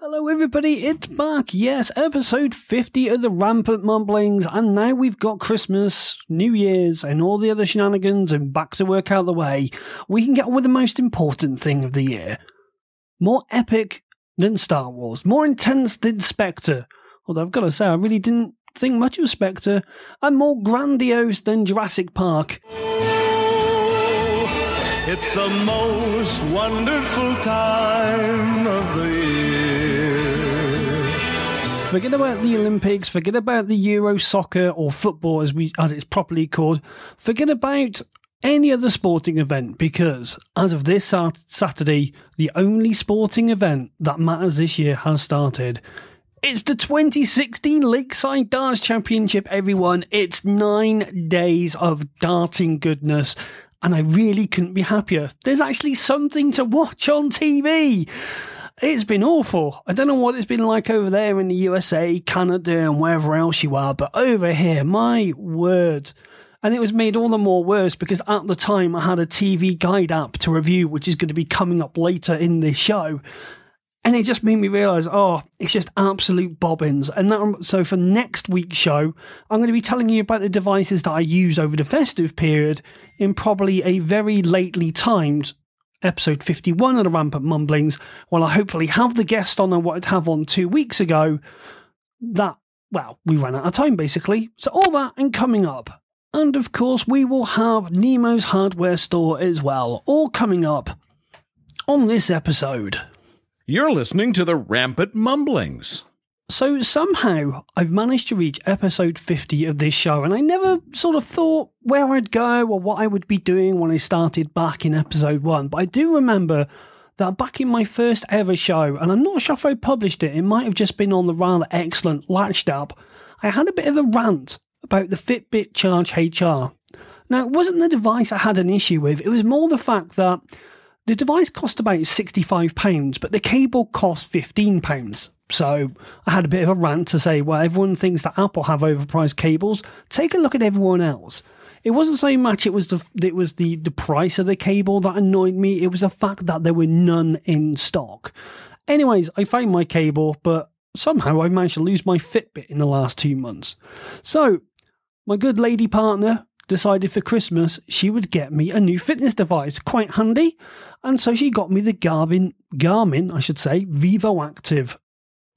Hello, everybody, it's Mark. Yes, episode 50 of the Rampant Mumblings, and now we've got Christmas, New Year's, and all the other shenanigans and back to work out of the way. We can get on with the most important thing of the year. More epic than Star Wars, more intense than Spectre. Although I've got to say, I really didn't think much of Spectre, and more grandiose than Jurassic Park. It's the most wonderful time of the year. Forget about the Olympics, forget about the Euro soccer or football as we as it's properly called. Forget about any other sporting event because as of this sat- Saturday, the only sporting event that matters this year has started. It's the 2016 Lakeside Darts Championship, everyone. It's nine days of darting goodness, and I really couldn't be happier. There's actually something to watch on TV. It's been awful. I don't know what it's been like over there in the USA, Canada, and wherever else you are, but over here, my word. And it was made all the more worse because at the time I had a TV guide app to review, which is going to be coming up later in this show. And it just made me realize, oh, it's just absolute bobbins. And that, so for next week's show, I'm going to be telling you about the devices that I use over the festive period in probably a very lately timed episode 51 of the Rampant Mumblings, while I hopefully have the guest on and what I wanted to have on two weeks ago. That, well, we ran out of time basically. So all that and coming up. And of course, we will have Nemo's hardware store as well, all coming up on this episode. You're listening to the Rampant Mumblings. So somehow I've managed to reach episode 50 of this show, and I never sort of thought where I'd go or what I would be doing when I started back in episode one. But I do remember that back in my first ever show, and I'm not sure if I published it, it might have just been on the rather excellent Latched Up, I had a bit of a rant about the Fitbit Charge HR. Now, it wasn't the device I had an issue with, it was more the fact that the device cost about £65, but the cable cost £15. So I had a bit of a rant to say, well, everyone thinks that Apple have overpriced cables. Take a look at everyone else. It wasn't so much it was the it was the, the price of the cable that annoyed me. It was the fact that there were none in stock. Anyways, I found my cable, but somehow I managed to lose my Fitbit in the last two months. So my good lady partner decided for Christmas she would get me a new fitness device, quite handy, and so she got me the Garmin Garmin, I should say, Vivo Active.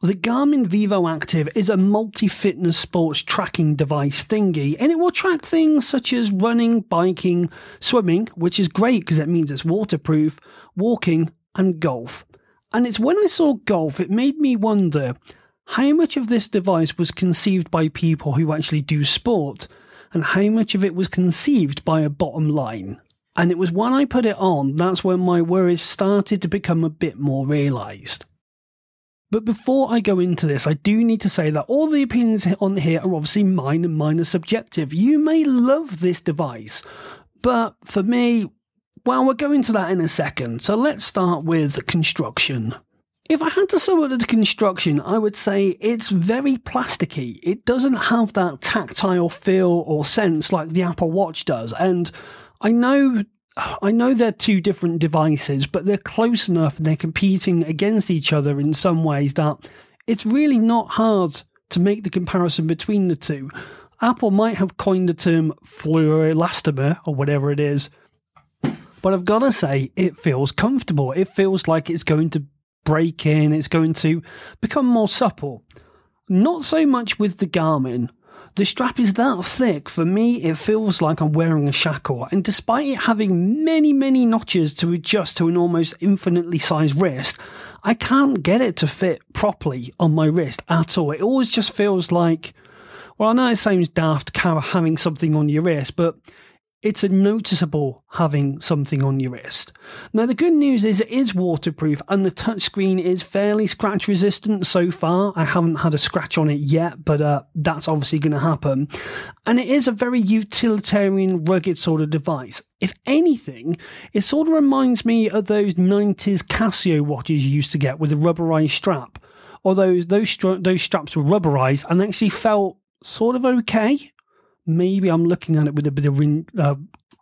The Garmin Vivo Active is a multi fitness sports tracking device thingy, and it will track things such as running, biking, swimming, which is great because it means it's waterproof, walking, and golf. And it's when I saw golf, it made me wonder how much of this device was conceived by people who actually do sport, and how much of it was conceived by a bottom line. And it was when I put it on, that's when my worries started to become a bit more realised. But before I go into this, I do need to say that all the opinions on here are obviously mine and mine are subjective. You may love this device, but for me, well, we'll go into that in a second. So let's start with construction. If I had to sum up the construction, I would say it's very plasticky. It doesn't have that tactile feel or sense like the Apple Watch does. And I know I know they're two different devices, but they're close enough and they're competing against each other in some ways that it's really not hard to make the comparison between the two. Apple might have coined the term fluoroelastomer or whatever it is, but I've got to say, it feels comfortable. It feels like it's going to break in, it's going to become more supple. Not so much with the Garmin. The strap is that thick, for me, it feels like I'm wearing a shackle, and despite it having many, many notches to adjust to an almost infinitely sized wrist, I can't get it to fit properly on my wrist at all. It always just feels like, well, I know it sounds daft having something on your wrist, but it's a noticeable having something on your wrist. Now, the good news is it is waterproof and the touchscreen is fairly scratch resistant so far. I haven't had a scratch on it yet, but uh, that's obviously going to happen. And it is a very utilitarian, rugged sort of device. If anything, it sort of reminds me of those 90s Casio watches you used to get with a rubberized strap. Although those, those straps were rubberized and actually felt sort of okay maybe I'm looking at it with a bit of uh,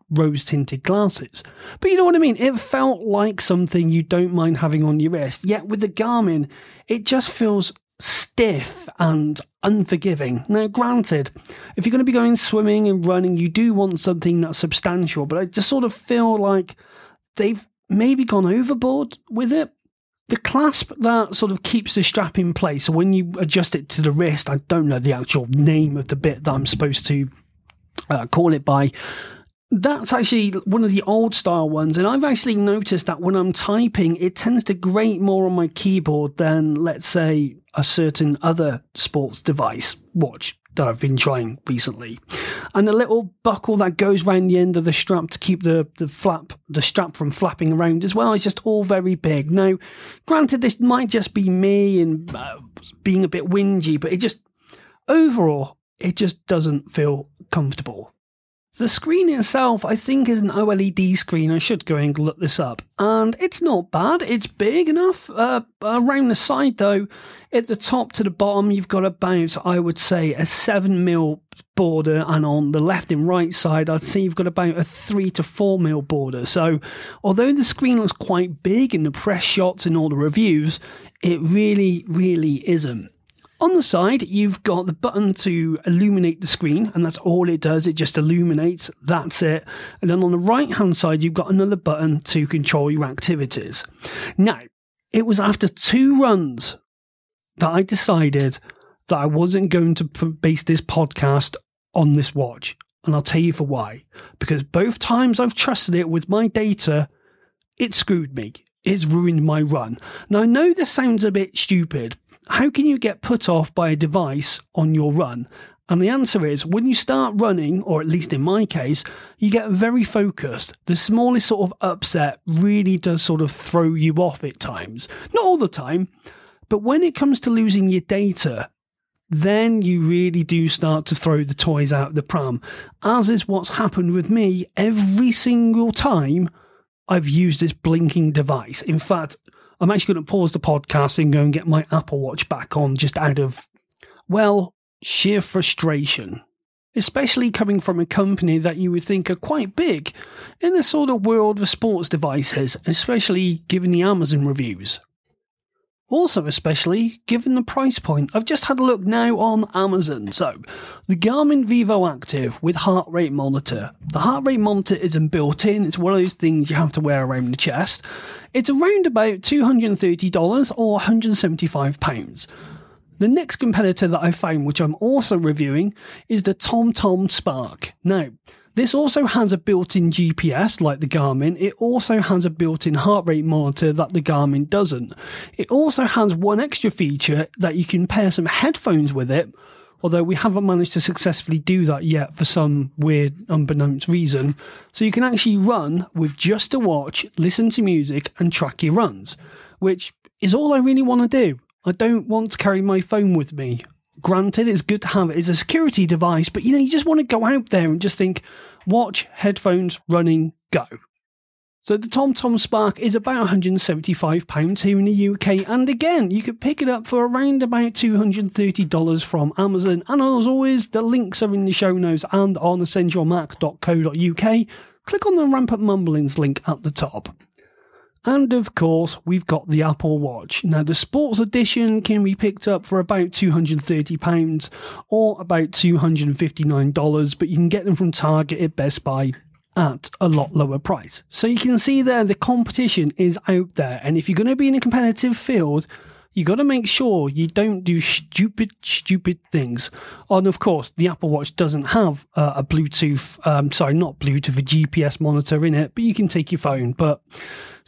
rose tinted glasses. But you know what I mean? It felt like something you don't mind having on your wrist. Yet with the Garmin, it just feels stiff and unforgiving. Now, granted, if you're going to be going swimming and running, you do want something that's substantial, but I just sort of feel like they've maybe gone overboard with it. The clasp that sort of keeps the strap in place, so when you adjust it to the wrist, I don't know the actual name of the bit that I'm supposed to uh, call it by. That's actually one of the old style ones, and I've actually noticed that when I'm typing, it tends to grate more on my keyboard than, let's say, a certain other sports device watch that I've been trying recently. And the little buckle that goes around the end of the strap to keep the, the flap, the strap from flapping around as well is just all very big. Now, granted, this might just be me and uh, being a bit whingy, but it just, overall, it just doesn't feel comfortable. The screen itself, I think, is an OLED screen. I should go and look this up. And it's not bad. It's big enough. Uh, around the side, though, at the top to the bottom, you've got about, I would say, a 7 mil border. And on the left and right side, I'd say you've got about a 3 to 4 mil border. So, although the screen looks quite big in the press shots and all the reviews, it really, really isn't. On the side, you've got the button to illuminate the screen, and that's all it does. It just illuminates. That's it. And then on the right hand side, you've got another button to control your activities. Now, it was after two runs that I decided that I wasn't going to base this podcast on this watch. And I'll tell you for why. Because both times I've trusted it with my data, it screwed me. It's ruined my run. Now, I know this sounds a bit stupid, how can you get put off by a device on your run? And the answer is when you start running, or at least in my case, you get very focused. The smallest sort of upset really does sort of throw you off at times. Not all the time, but when it comes to losing your data, then you really do start to throw the toys out the pram, as is what's happened with me every single time I've used this blinking device. In fact, I'm actually going to pause the podcast and go and get my Apple Watch back on just out of, well, sheer frustration. Especially coming from a company that you would think are quite big in the sort of world of sports devices, especially given the Amazon reviews. Also, especially given the price point. I've just had a look now on Amazon. So, the Garmin Vivo Active with heart rate monitor. The heart rate monitor isn't built in, it's one of those things you have to wear around the chest. It's around about $230 or £175. The next competitor that I found, which I'm also reviewing, is the TomTom Spark. Now, this also has a built-in GPS like the Garmin. It also has a built-in heart rate monitor that the Garmin doesn't. It also has one extra feature that you can pair some headphones with it, although we haven't managed to successfully do that yet for some weird unbeknownst reason. So you can actually run with just a watch, listen to music and track your runs, which is all I really want to do. I don't want to carry my phone with me granted, it's good to have it as a security device, but you know, you just want to go out there and just think, watch, headphones, running, go. So the TomTom Spark is about £175 here in the UK, and again, you could pick it up for around about $230 from Amazon. And as always, the links are in the show notes and on essentialmac.co.uk. Click on the Rampant Mumblings link at the top. And of course, we've got the Apple Watch. Now, the sports edition can be picked up for about £230 or about $259, but you can get them from Target at Best Buy at a lot lower price. So you can see there the competition is out there, and if you're going to be in a competitive field, you got to make sure you don't do stupid, stupid things. And of course, the Apple Watch doesn't have uh, a Bluetooth, um, sorry, not Bluetooth, a GPS monitor in it, but you can take your phone. But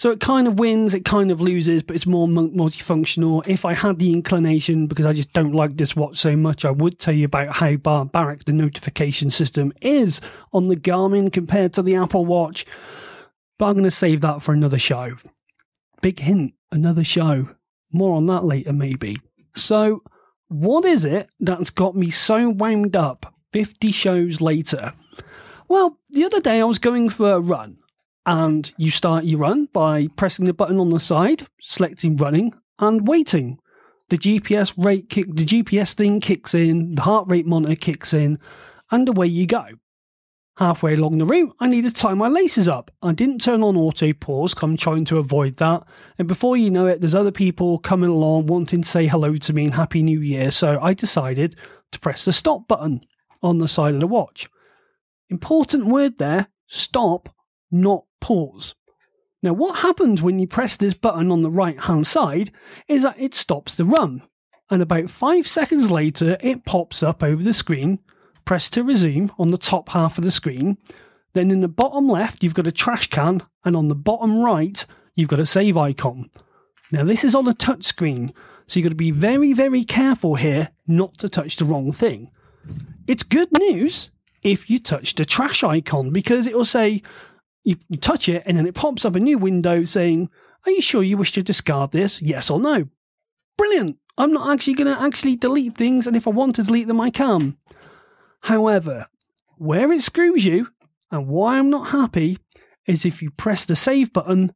so it kind of wins, it kind of loses, but it's more multifunctional. If I had the inclination, because I just don't like this watch so much, I would tell you about how barbaric the notification system is on the Garmin compared to the Apple Watch. But I'm going to save that for another show. Big hint, another show. More on that later, maybe. So, what is it that's got me so wound up 50 shows later? Well, the other day I was going for a run and you start your run by pressing the button on the side, selecting running, and waiting. The GPS rate kick, the GPS thing kicks in, the heart rate monitor kicks in, and away you go. Halfway along the route, I need to tie my laces up. I didn't turn on auto pause, I'm trying to avoid that. And before you know it, there's other people coming along wanting to say hello to me and Happy New Year. So I decided to press the stop button on the side of the watch. Important word there stop, not pause. Now, what happens when you press this button on the right hand side is that it stops the run. And about five seconds later, it pops up over the screen. Press to resume on the top half of the screen. Then in the bottom left, you've got a trash can, and on the bottom right, you've got a save icon. Now, this is on a touch screen, so you've got to be very, very careful here not to touch the wrong thing. It's good news if you touch the trash icon because it will say you, you touch it and then it pops up a new window saying, Are you sure you wish to discard this? Yes or no? Brilliant! I'm not actually going to actually delete things, and if I want to delete them, I can. However, where it screws you and why I'm not happy is if you press the save button,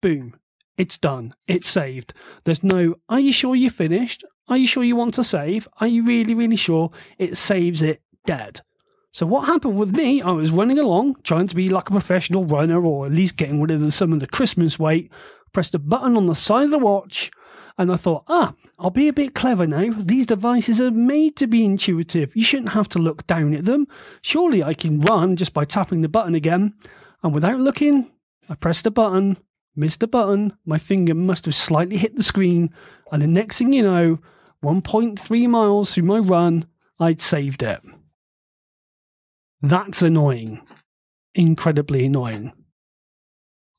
boom, it's done. It's saved. There's no, are you sure you finished? Are you sure you want to save? Are you really, really sure? It saves it dead. So what happened with me? I was running along, trying to be like a professional runner, or at least getting rid of some of the Christmas weight. Pressed a button on the side of the watch, and I thought, ah, I'll be a bit clever now. These devices are made to be intuitive. You shouldn't have to look down at them. Surely I can run just by tapping the button again. And without looking, I pressed the button, missed the button. My finger must have slightly hit the screen, and the next thing you know, 1.3 miles through my run, I'd saved it. That's annoying. Incredibly annoying.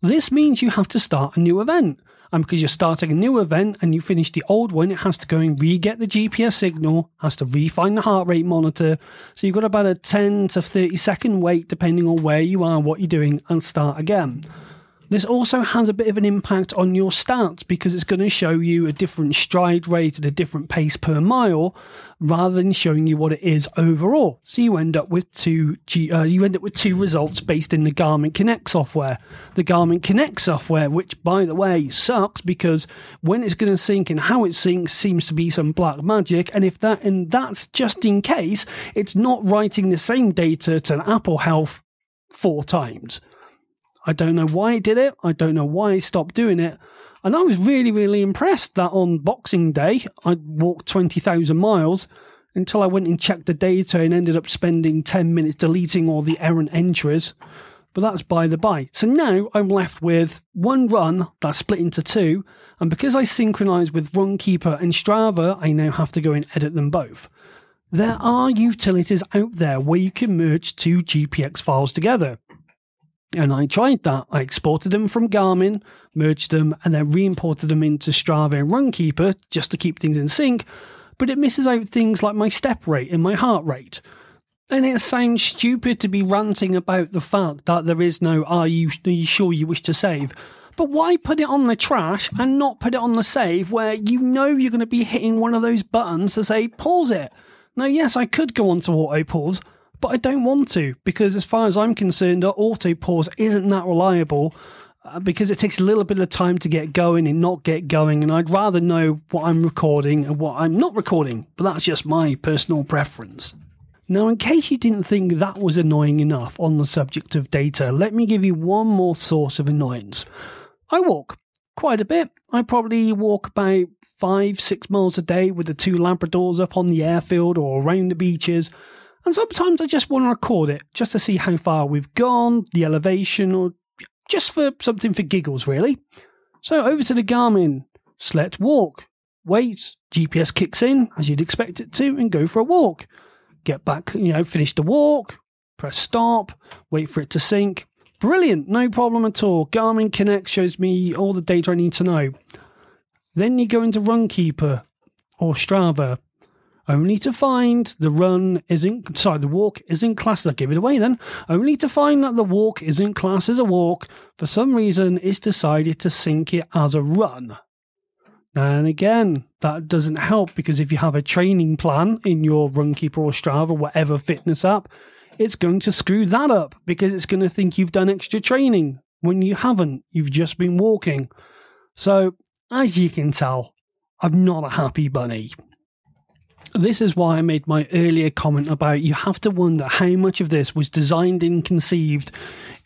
This means you have to start a new event. And because you're starting a new event and you finish the old one, it has to go and re get the GPS signal, has to refine the heart rate monitor. So you've got about a 10 to 30 second wait, depending on where you are, what you're doing, and start again. This also has a bit of an impact on your stats because it's going to show you a different stride rate at a different pace per mile rather than showing you what it is overall. So you end up with two uh, you end up with two results based in the Garmin Connect software. The Garmin Connect software, which by the way sucks because when it's going to sync and how it syncs seems to be some black magic, and if that and that's just in case it's not writing the same data to an Apple Health four times. I don't know why it did it. I don't know why it stopped doing it. And I was really, really impressed that on Boxing Day, I walked 20,000 miles until I went and checked the data and ended up spending 10 minutes deleting all the errant entries. But that's by the by. So now I'm left with one run that's split into two. And because I synchronize with Runkeeper and Strava, I now have to go and edit them both. There are utilities out there where you can merge two GPX files together. And I tried that. I exported them from Garmin, merged them, and then re imported them into Strava and Runkeeper just to keep things in sync. But it misses out things like my step rate and my heart rate. And it sounds stupid to be ranting about the fact that there is no are you, are you sure you wish to save? But why put it on the trash and not put it on the save where you know you're going to be hitting one of those buttons to say pause it? Now, yes, I could go on to auto pause, but I don't want to because, as far as I'm concerned, our auto pause isn't that reliable uh, because it takes a little bit of time to get going and not get going. And I'd rather know what I'm recording and what I'm not recording, but that's just my personal preference. Now, in case you didn't think that was annoying enough on the subject of data, let me give you one more source of annoyance. I walk quite a bit. I probably walk about five, six miles a day with the two Labradors up on the airfield or around the beaches. And sometimes I just want to record it just to see how far we've gone, the elevation, or just for something for giggles, really. So over to the Garmin. Select walk. Wait. GPS kicks in, as you'd expect it to, and go for a walk. Get back, you know, finish the walk, press stop, wait for it to sync. Brilliant, no problem at all. Garmin Connect shows me all the data I need to know. Then you go into Runkeeper or Strava, only to find the run isn't sorry the walk isn't classed i'll give it away then. Only to find that the walk isn't classed as a walk for some reason it's decided to sync it as a run. And again that doesn't help because if you have a training plan in your runkeeper or strava or whatever fitness app it's going to screw that up because it's going to think you've done extra training when you haven't. You've just been walking. So as you can tell i'm not a happy bunny This is why I made my earlier comment about you have to wonder how much of this was designed and conceived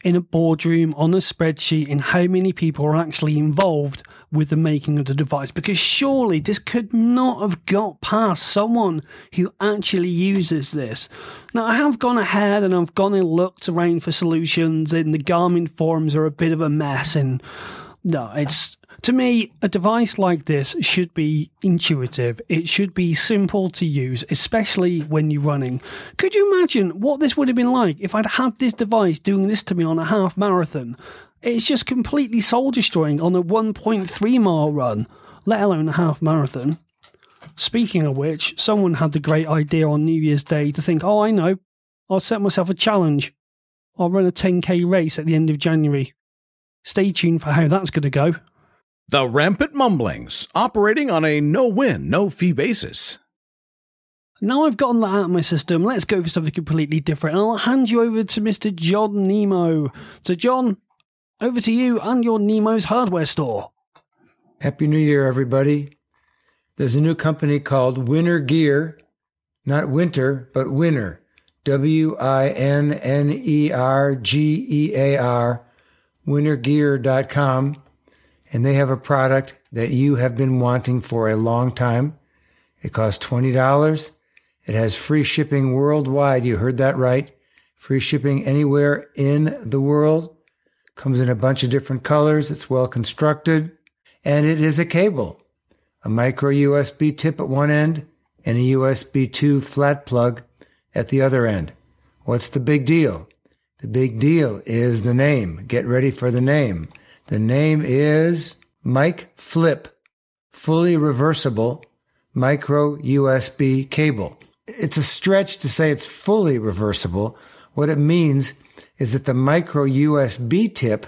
in a boardroom on a spreadsheet and how many people are actually involved with the making of the device because surely this could not have got past someone who actually uses this. Now, I have gone ahead and I've gone and looked around for solutions, and the Garmin forums are a bit of a mess. And no, it's to me, a device like this should be intuitive. It should be simple to use, especially when you're running. Could you imagine what this would have been like if I'd had this device doing this to me on a half marathon? It's just completely soul destroying on a 1.3 mile run, let alone a half marathon. Speaking of which, someone had the great idea on New Year's Day to think, oh, I know, I'll set myself a challenge. I'll run a 10k race at the end of January. Stay tuned for how that's going to go. The Rampant Mumblings, operating on a no win, no fee basis. Now I've gotten that out of my system, let's go for something completely different. And I'll hand you over to Mr. John Nemo. So, John, over to you and your Nemo's hardware store. Happy New Year, everybody. There's a new company called Winner Gear, not winter, but winner. W I N N E R G E A R, winnergear.com. And they have a product that you have been wanting for a long time. It costs $20. It has free shipping worldwide. You heard that right. Free shipping anywhere in the world. Comes in a bunch of different colors. It's well constructed. And it is a cable, a micro USB tip at one end and a USB 2 flat plug at the other end. What's the big deal? The big deal is the name. Get ready for the name. The name is Mic Flip, fully reversible micro USB cable. It's a stretch to say it's fully reversible. What it means is that the micro USB tip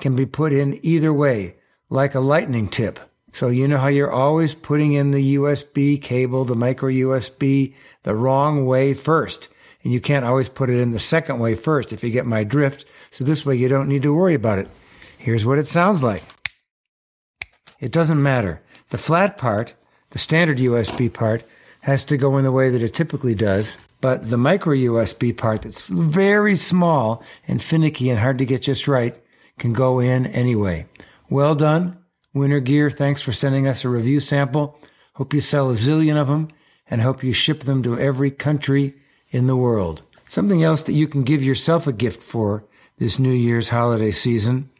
can be put in either way, like a lightning tip. So you know how you're always putting in the USB cable, the micro USB, the wrong way first. And you can't always put it in the second way first if you get my drift. So this way you don't need to worry about it. Here's what it sounds like. It doesn't matter. The flat part, the standard USB part, has to go in the way that it typically does. But the micro USB part that's very small and finicky and hard to get just right can go in anyway. Well done. Winner Gear, thanks for sending us a review sample. Hope you sell a zillion of them and hope you ship them to every country in the world. Something else that you can give yourself a gift for this New Year's holiday season.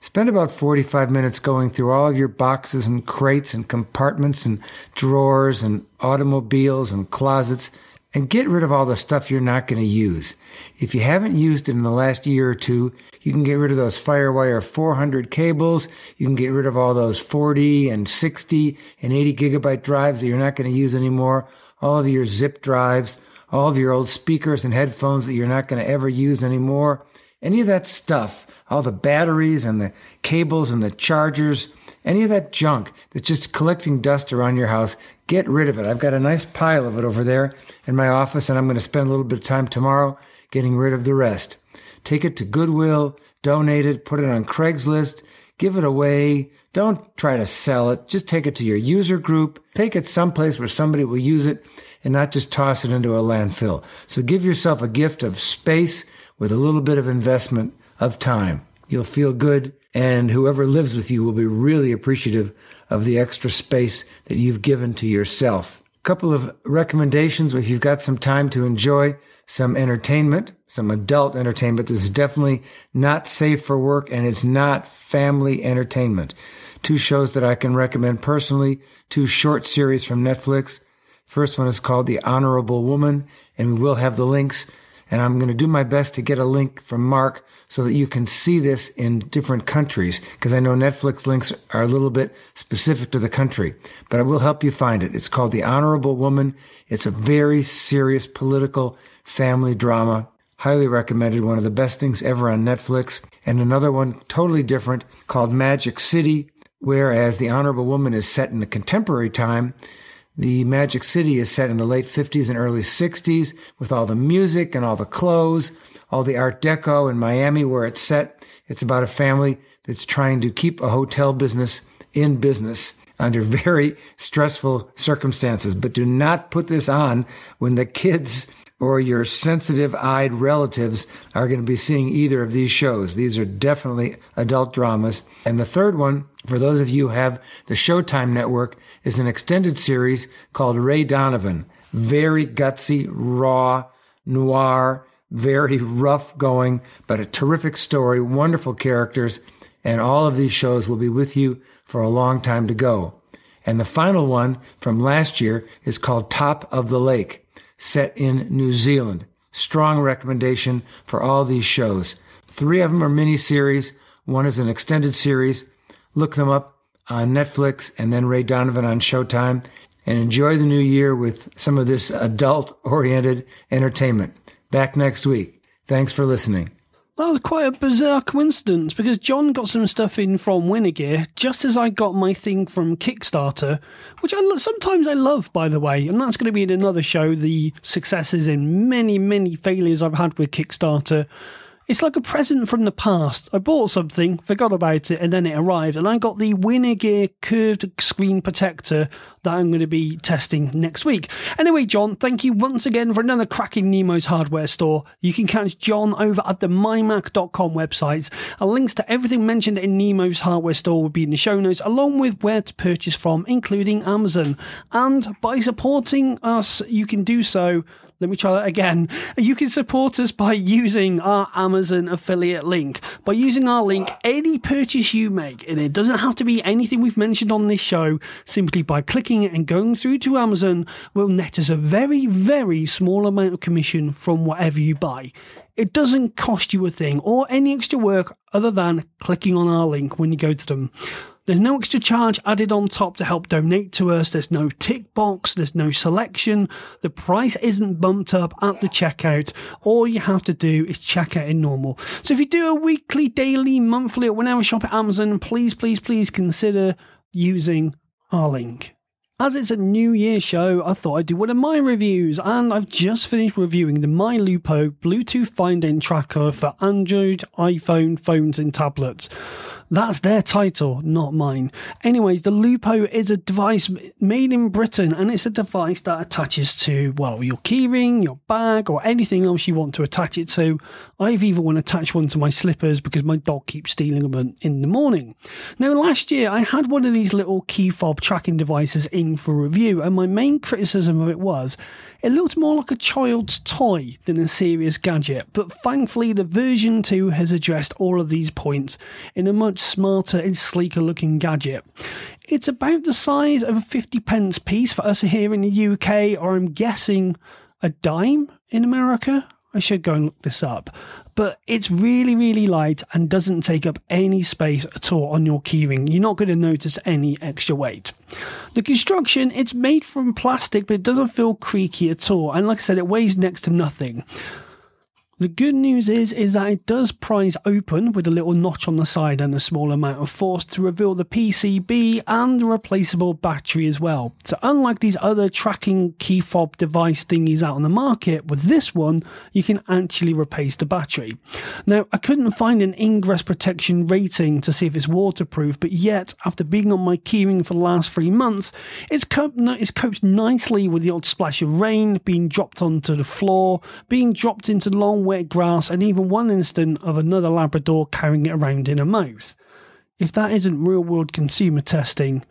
Spend about 45 minutes going through all of your boxes and crates and compartments and drawers and automobiles and closets and get rid of all the stuff you're not going to use. If you haven't used it in the last year or two, you can get rid of those Firewire 400 cables. You can get rid of all those 40 and 60 and 80 gigabyte drives that you're not going to use anymore. All of your zip drives, all of your old speakers and headphones that you're not going to ever use anymore. Any of that stuff, all the batteries and the cables and the chargers, any of that junk that's just collecting dust around your house, get rid of it. I've got a nice pile of it over there in my office, and I'm going to spend a little bit of time tomorrow getting rid of the rest. Take it to Goodwill, donate it, put it on Craigslist, give it away. Don't try to sell it. Just take it to your user group. Take it someplace where somebody will use it and not just toss it into a landfill. So give yourself a gift of space with a little bit of investment of time. You'll feel good, and whoever lives with you will be really appreciative of the extra space that you've given to yourself. A couple of recommendations if you've got some time to enjoy some entertainment, some adult entertainment. This is definitely not safe for work and it's not family entertainment. Two shows that I can recommend personally, two short series from Netflix. First one is called The Honorable Woman, and we will have the links and I'm going to do my best to get a link from Mark so that you can see this in different countries because I know Netflix links are a little bit specific to the country, but I will help you find it. It's called The Honorable Woman. It's a very serious political family drama. Highly recommended. One of the best things ever on Netflix. And another one totally different called Magic City, whereas The Honorable Woman is set in a contemporary time. The Magic City is set in the late 50s and early 60s with all the music and all the clothes, all the Art Deco in Miami where it's set. It's about a family that's trying to keep a hotel business in business. under very stressful circumstances. But do not put this on when the kids or your sensitive eyed relatives are going to be seeing either of these shows. These are definitely adult dramas. And the third one, for those of you who have the Showtime network, is an extended series called Ray Donovan. Very gutsy, raw, noir, very rough going, but a terrific story, wonderful characters, and all of these shows will be with you for a long time to go. And the final one from last year is called Top of the Lake, set in New Zealand. Strong recommendation for all these shows. Three of them are miniseries. One is an extended series. Look them up on Netflix and then Ray Donovan on Showtime and enjoy the new year with some of this adult oriented entertainment. Back next week. Thanks for listening. That was quite a bizarre coincidence because John got some stuff in from Winner Gear just as I got my thing from Kickstarter, which I sometimes I love, by the way. And that's going to be in another show the successes and many, many failures I've had with Kickstarter. It's like a present from the past. I bought something, forgot about it, and then it arrived, and I got the Winner Gear curved screen protector that I'm going to be testing next week. Anyway, John, thank you once again for another cracking Nemo's hardware store. You can catch John over at the mymac.com websites, and links to everything mentioned in Nemo's hardware store will be in the show notes, along with where to purchase from, including Amazon. And by supporting us, you can do so let me try that again. You can support us by using our Amazon affiliate link. By using our link, any purchase you make, and it doesn't have to be anything we've mentioned on this show, simply by clicking it and going through to Amazon will net us a very, very small amount of commission from whatever you buy. It doesn't cost you a thing or any extra work other than clicking on our link when you go to them. There's no extra charge added on top to help donate to us. There's no tick box. There's no selection. The price isn't bumped up at the checkout. All you have to do is check out in normal. So if you do a weekly, daily, monthly, or whenever shop at Amazon, please, please, please consider using our link. As it's a New Year show, I thought I'd do one of my reviews, and I've just finished reviewing the MyLupo Bluetooth find-in tracker for Android, iPhone, phones, and tablets. That's their title, not mine. Anyways, the Lupo is a device made in Britain and it's a device that attaches to, well, your keyring, your bag, or anything else you want to attach it to. I've even want to attach one to my slippers because my dog keeps stealing them in the morning. Now, last year I had one of these little key fob tracking devices in for review, and my main criticism of it was it looked more like a child's toy than a serious gadget, but thankfully the version 2 has addressed all of these points in a much smarter and sleeker looking gadget. It's about the size of a 50 pence piece for us here in the UK, or I'm guessing a dime in America. I should go and look this up. But it's really, really light and doesn't take up any space at all on your keyring. You're not going to notice any extra weight. The construction, it's made from plastic, but it doesn't feel creaky at all. And like I said, it weighs next to nothing. The good news is is that it does prise open with a little notch on the side and a small amount of force to reveal the PCB and the replaceable battery as well. So unlike these other tracking key fob device thingies out on the market, with this one you can actually replace the battery. Now I couldn't find an ingress protection rating to see if it's waterproof, but yet after being on my keyring for the last three months, it's coped, it's coped nicely with the odd splash of rain being dropped onto the floor, being dropped into long wet grass, and even one instant of another Labrador carrying it around in a mouth. If that isn't real world consumer testing,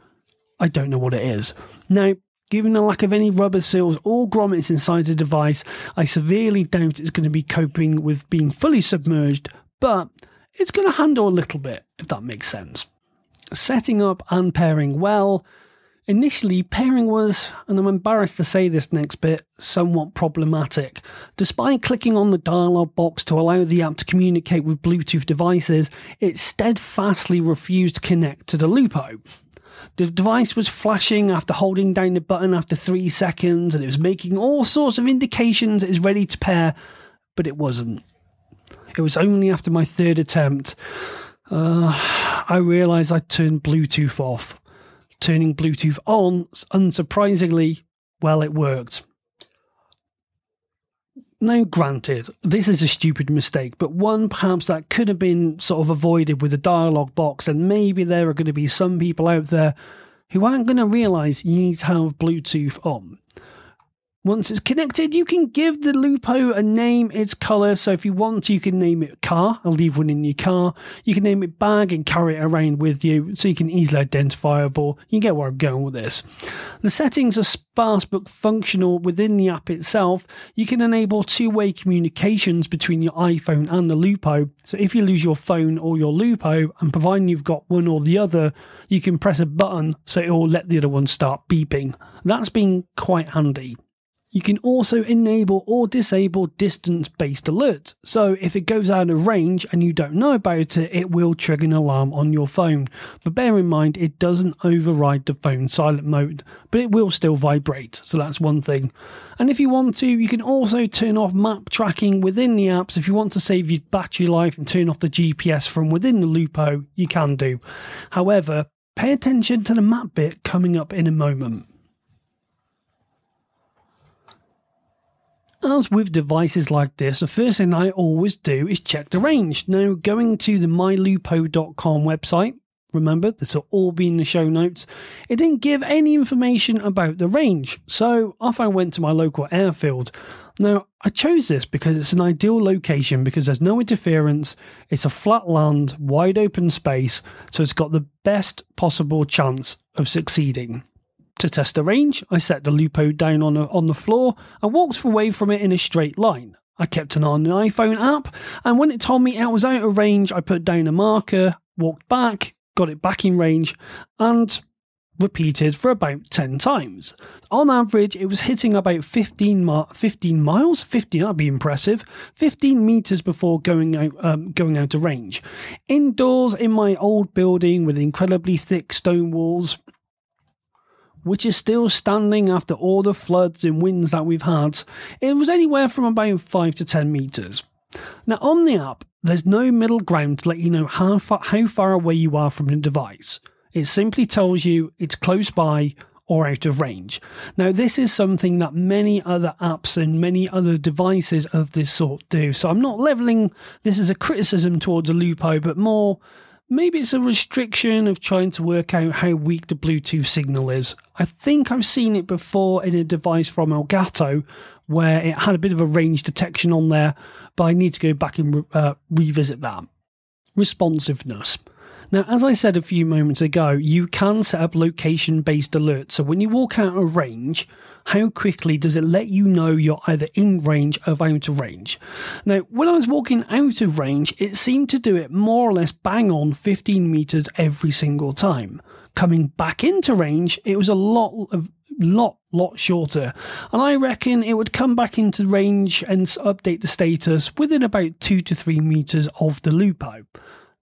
I don't know what it is. Now, given the lack of any rubber seals or grommets inside the device, I severely doubt it's going to be coping with being fully submerged, but it's going to handle a little bit, if that makes sense. Setting up and pairing well, Initially, pairing was, and I'm embarrassed to say this next bit, somewhat problematic. Despite clicking on the dialog box to allow the app to communicate with Bluetooth devices, it steadfastly refused to connect to the Lupo. The device was flashing after holding down the button after three seconds, and it was making all sorts of indications it was ready to pair, but it wasn't. It was only after my third attempt uh, I realised I'd turned Bluetooth off turning Bluetooth on, unsurprisingly, well, it worked. Now, granted, this is a stupid mistake, but one perhaps that could have been sort of avoided with a dialogue box, and maybe there are going to be some people out there who aren't going to realize you need to have Bluetooth on. Once it's connected, you can give the Lupo a name, its color. So if you want you can name it car and leave one in your car. You can name it bag and carry it around with you so you can easily identifiable. You get where I'm going with this. The settings are sparse but functional within the app itself. You can enable two-way communications between your iPhone and the Lupo. So if you lose your phone or your Lupo, and providing you've got one or the other, you can press a button so it will let the other one start beeping. That's been quite handy. You can also enable or disable distance based alerts. So if it goes out of range and you don't know about it, it will trigger an alarm on your phone. But bear in mind, it doesn't override the phone silent mode, but it will still vibrate. So that's one thing. And if you want to, you can also turn off map tracking within the apps. If you want to save your battery life and turn off the GPS from within the Lupo, oh, you can do. However, pay attention to the map bit coming up in a moment. As with devices like this, the first thing I always do is check the range. Now, going to the mylupo.com website, remember this will all be in the show notes, it didn't give any information about the range. So off I went to my local airfield. Now, I chose this because it's an ideal location because there's no interference, it's a flat land, wide open space, so it's got the best possible chance of succeeding. To test the range, I set the Lupo down on, a, on the floor and walked away from it in a straight line. I kept an eye on the iPhone app, and when it told me I was out of range, I put down a marker, walked back, got it back in range, and repeated for about 10 times. On average, it was hitting about 15, mi- 15 miles, 15, that'd be impressive, 15 meters before going out, um, going out of range. Indoors in my old building with incredibly thick stone walls, which is still standing after all the floods and winds that we've had, it was anywhere from about 5 to 10 meters. Now, on the app, there's no middle ground to let you know how far, how far away you are from the device. It simply tells you it's close by or out of range. Now, this is something that many other apps and many other devices of this sort do. So, I'm not leveling this as a criticism towards Lupo, but more maybe it's a restriction of trying to work out how weak the Bluetooth signal is. I think I've seen it before in a device from Elgato where it had a bit of a range detection on there, but I need to go back and uh, revisit that. Responsiveness. Now, as I said a few moments ago, you can set up location based alerts. So when you walk out of range, how quickly does it let you know you're either in range or out of range? Now, when I was walking out of range, it seemed to do it more or less bang on 15 meters every single time. Coming back into range, it was a lot of lot lot shorter and i reckon it would come back into range and update the status within about 2 to 3 meters of the lupo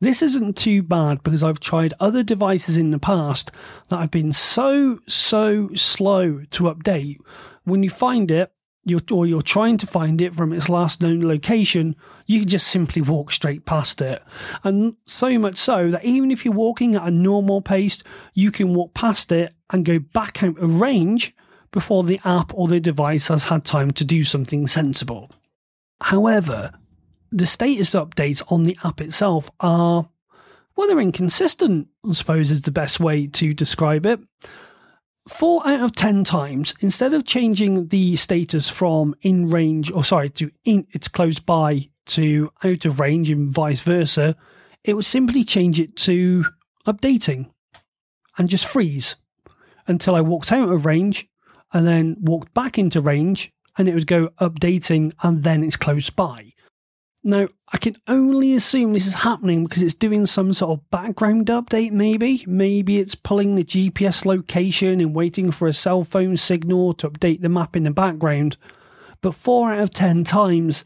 this isn't too bad because I've tried other devices in the past that have been so, so slow to update. When you find it, you're, or you're trying to find it from its last known location, you can just simply walk straight past it. And so much so that even if you're walking at a normal pace, you can walk past it and go back out of range before the app or the device has had time to do something sensible. However, the status updates on the app itself are, well, they're inconsistent, I suppose is the best way to describe it. Four out of 10 times, instead of changing the status from in range, or sorry, to in, it's close by to out of range and vice versa, it would simply change it to updating and just freeze until I walked out of range and then walked back into range and it would go updating and then it's close by. Now, I can only assume this is happening because it's doing some sort of background update, maybe. Maybe it's pulling the GPS location and waiting for a cell phone signal to update the map in the background. But four out of ten times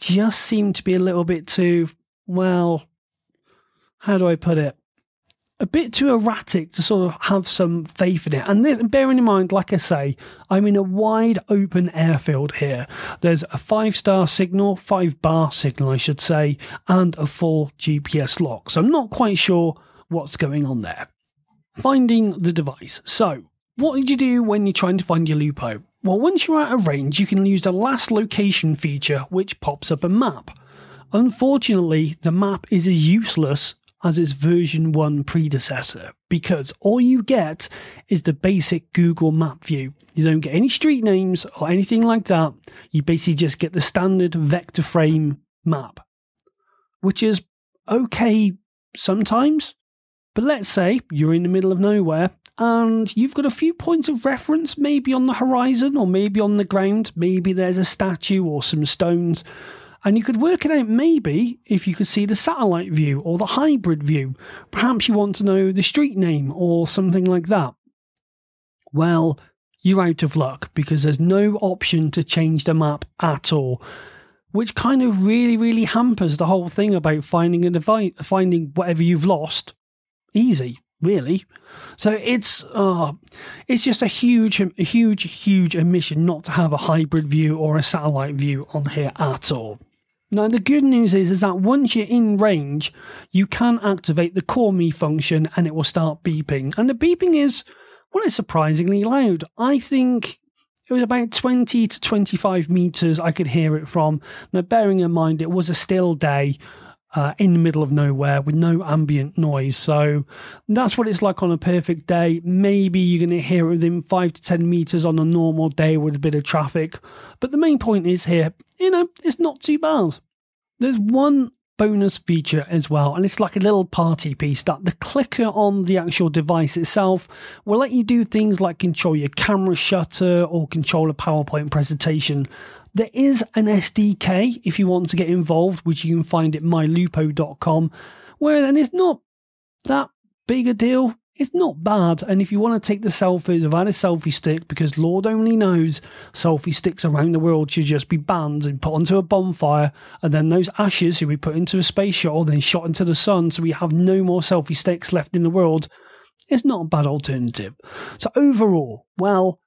just seem to be a little bit too, well, how do I put it? A bit too erratic to sort of have some faith in it. And this, bearing in mind, like I say, I'm in a wide open airfield here. There's a five star signal, five bar signal, I should say, and a full GPS lock. So I'm not quite sure what's going on there. Finding the device. So, what did you do when you're trying to find your Lupo? Well, once you're out of range, you can use the last location feature, which pops up a map. Unfortunately, the map is as useless as its version 1 predecessor because all you get is the basic Google map view. You don't get any street names or anything like that. You basically just get the standard vector frame map, which is okay sometimes. But let's say you're in the middle of nowhere and you've got a few points of reference, maybe on the horizon or maybe on the ground. Maybe there's a statue or some stones. And you could work it out maybe if you could see the satellite view or the hybrid view. Perhaps you want to know the street name or something like that. Well, you're out of luck because there's no option to change the map at all, which kind of really, really hampers the whole thing about finding a device, finding whatever you've lost easy really. So it's uh, it's just a huge, huge, huge omission not to have a hybrid view or a satellite view on here at all. Now the good news is is that once you're in range, you can activate the call me function and it will start beeping. And the beeping is well, it's surprisingly loud. I think it was about 20 to 25 meters I could hear it from. Now, bearing in mind it was a still day, uh, in the middle of nowhere with no ambient noise. So that's what it's like on a perfect day. Maybe you're going to hear it within five to 10 meters on a normal day with a bit of traffic. But the main point is here, you know, it's not too bad. There's one bonus feature as well, and it's like a little party piece that the clicker on the actual device itself will let you do things like control your camera shutter or control a PowerPoint presentation. There is an SDK if you want to get involved, which you can find at mylupo.com, where then it's not that big a deal. It's not bad. And if you want to take the selfies without a selfie stick, because Lord only knows selfie sticks around the world should just be banned and put onto a bonfire, and then those ashes should be put into a space shuttle, then shot into the sun, so we have no more selfie sticks left in the world. It's not a bad alternative. So overall, well,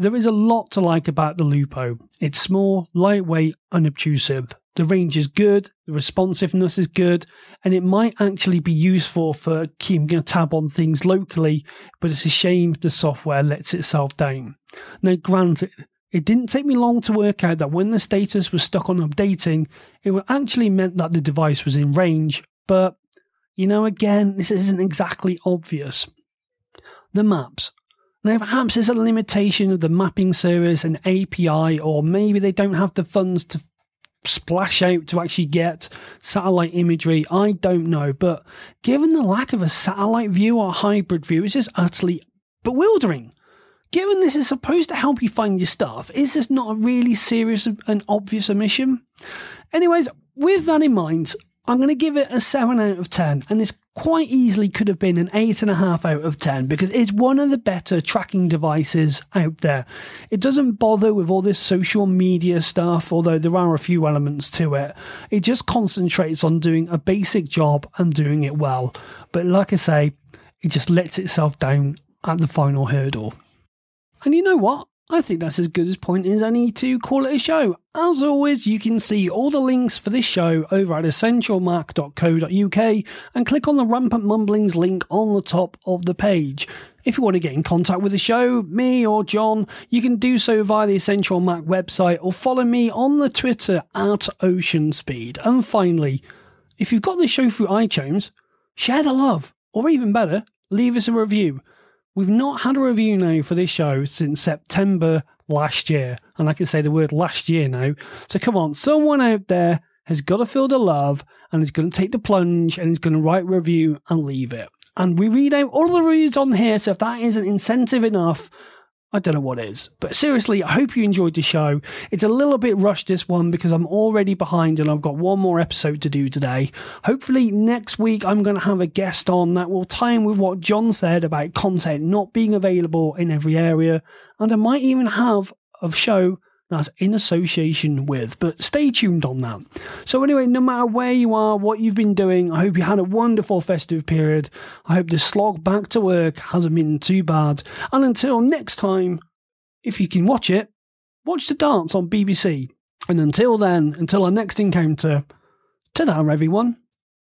there is a lot to like about the Lupo. It's small, lightweight, unobtrusive. The range is good, the responsiveness is good, and it might actually be useful for keeping a tab on things locally, but it's a shame the software lets itself down. Now, granted, it didn't take me long to work out that when the status was stuck on updating, it actually meant that the device was in range, but you know, again, this isn't exactly obvious. The maps. Now, perhaps it's a limitation of the mapping service and API, or maybe they don't have the funds to splash out to actually get satellite imagery. I don't know. But given the lack of a satellite view or hybrid view, it's just utterly bewildering. Given this is supposed to help you find your stuff, is this not a really serious and obvious omission? Anyways, with that in mind, I'm going to give it a 7 out of 10, and this quite easily could have been an 8.5 out of 10 because it's one of the better tracking devices out there. It doesn't bother with all this social media stuff, although there are a few elements to it. It just concentrates on doing a basic job and doing it well. But like I say, it just lets itself down at the final hurdle. And you know what? I think that's as good as point as any to call it a show. As always, you can see all the links for this show over at essentialmac.co.uk and click on the Rampant Mumblings link on the top of the page. If you want to get in contact with the show, me or John, you can do so via the Essential Mac website or follow me on the Twitter at Ocean Speed. And finally, if you've got this show through iTunes, share the love, or even better, leave us a review. We've not had a review now for this show since September last year. And I can say the word last year now. So come on, someone out there has got to feel the love and is going to take the plunge and is going to write a review and leave it. And we read out all the reviews on here. So if that isn't incentive enough, I don't know what is. But seriously, I hope you enjoyed the show. It's a little bit rushed this one because I'm already behind and I've got one more episode to do today. Hopefully, next week I'm going to have a guest on that will tie in with what John said about content not being available in every area. And I might even have a show that's in association with. But stay tuned on that. So, anyway, no matter where you are, what you've been doing, I hope you had a wonderful festive period. I hope the slog back to work hasn't been too bad. And until next time, if you can watch it, watch the dance on BBC. And until then, until our next encounter, ta everyone.